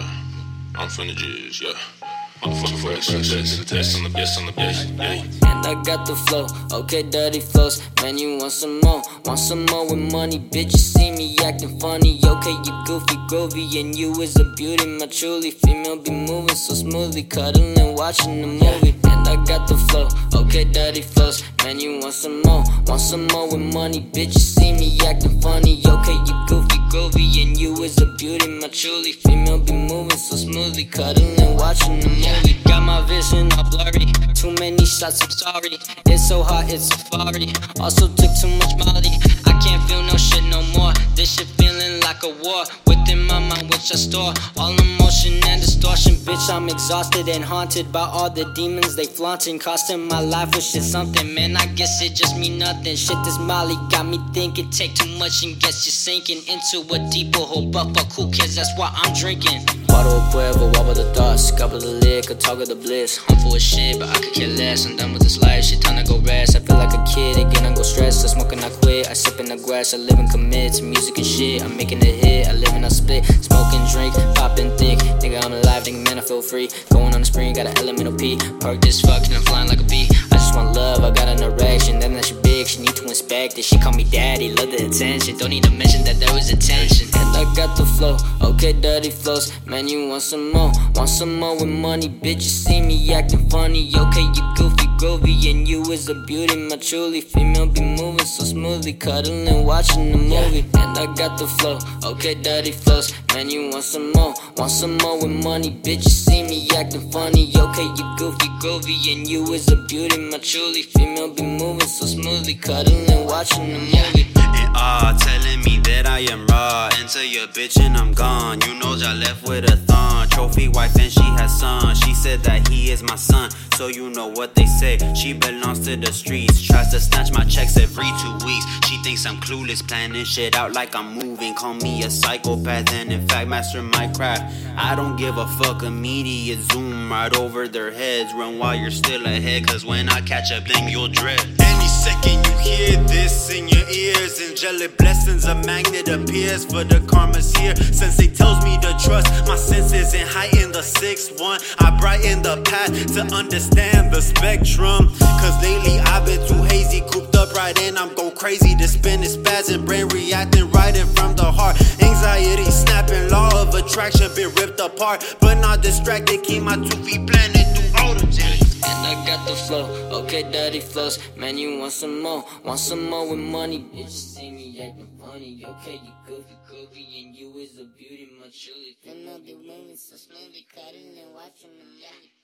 I'm from the G's, yeah. Motherfucking fresh, success, the test on the best on the best, yeah. And I got the flow, okay, dirty flows. Man, you want some more? Want some more with money? Bitch, you see me acting funny. Okay, you goofy, groovy, and you is a beauty. My truly female be moving so smoothly, cuddling, and watching the movie. And I got the flow, okay, dirty flows. Man, you want some more? Want some more with money? Bitch, you see me acting funny. Okay, you goofy, groovy, and you is a beauty. My truly female be moving so smoothly, cuddling, and watching the movie. Got my vision all blurry. Too many shots, I'm sorry. It's so hot, it's safari. Also took too much Molly. I can't feel no shit no more. This shit feeling like a war within my mind, which I store. All emotion and I'm exhausted and haunted by all the demons they flaunting, costing my life with shit something. Man, I guess it just mean nothing. Shit, this Molly got me thinking. Take too much and guess you're sinking into a deeper hole. But fuck, who cares? That's why I'm drinking. Bottle of Cuervo, wobble the thoughts, couple the liquor, talk of the bliss. I'm full of shit, but I could care less. I'm done with this life, shit, time to go rest. I feel like a kid, again, I go stress. I smoke and I quit, I sip in the grass, I live and commit to music and shit. I'm making a hit, I live and I split. Smoking, drink, popping thick. Nigga, I'm alive, nigga, man, I feel free. Going on the spring, got an elemental P. Perk this fuck, and I'm flying like a bee. I just want love, I got an erection. Then that she big, she need to inspect it. She call me daddy, love the attention. Don't need to mention that there was attention. I got the flow, okay, dirty flows. Man, you want some more? Want some more with money, bitch? You see me acting funny, okay, you goofy, groovy, and you is a beauty. My truly female be moving so smoothly, cuddling, and watching the movie. And I got the flow, okay, dirty flows. Man, you want some more? Want some more with money, bitch? You see me acting funny, okay, you goofy, groovy, and you is a beauty. My truly female be moving so smoothly, cuddling, watching the movie. And ah, telling me that I am raw. Enter your bitch and I'm gone. You know I left with a thon. Trophy wife and she has son. She said that he is my son. So you know what they say. She belongs to the streets. Tries to snatch my checks every two weeks. She thinks I'm clueless, planning shit out like I'm moving. Call me a psychopath and in fact master my craft. I don't give a fuck. Immediate zoom right over their heads. Run while you're still ahead. Cause when I catch up, then you'll dread. Second you hear this in your ears. Angelic blessings, a magnet appears for the karma's here. Sensei tells me to trust my senses and heighten the sixth one. I brighten the path to understand the spectrum. Cause lately I've been too hazy, cooped up right in. I'm go crazy to spin it, spazzing, brain reacting right in from the heart. Anxiety snapping, law of attraction been ripped apart. But not distracted, keep my two feet planted through all the And I got the flow, okay, dirty flows. Man, you want some more? Want some more with money? Bitch, see me acting funny. Okay, you goofy, goofy, and you is a beauty, my truly. Female be moving so smoothly, cutting and watching the movie.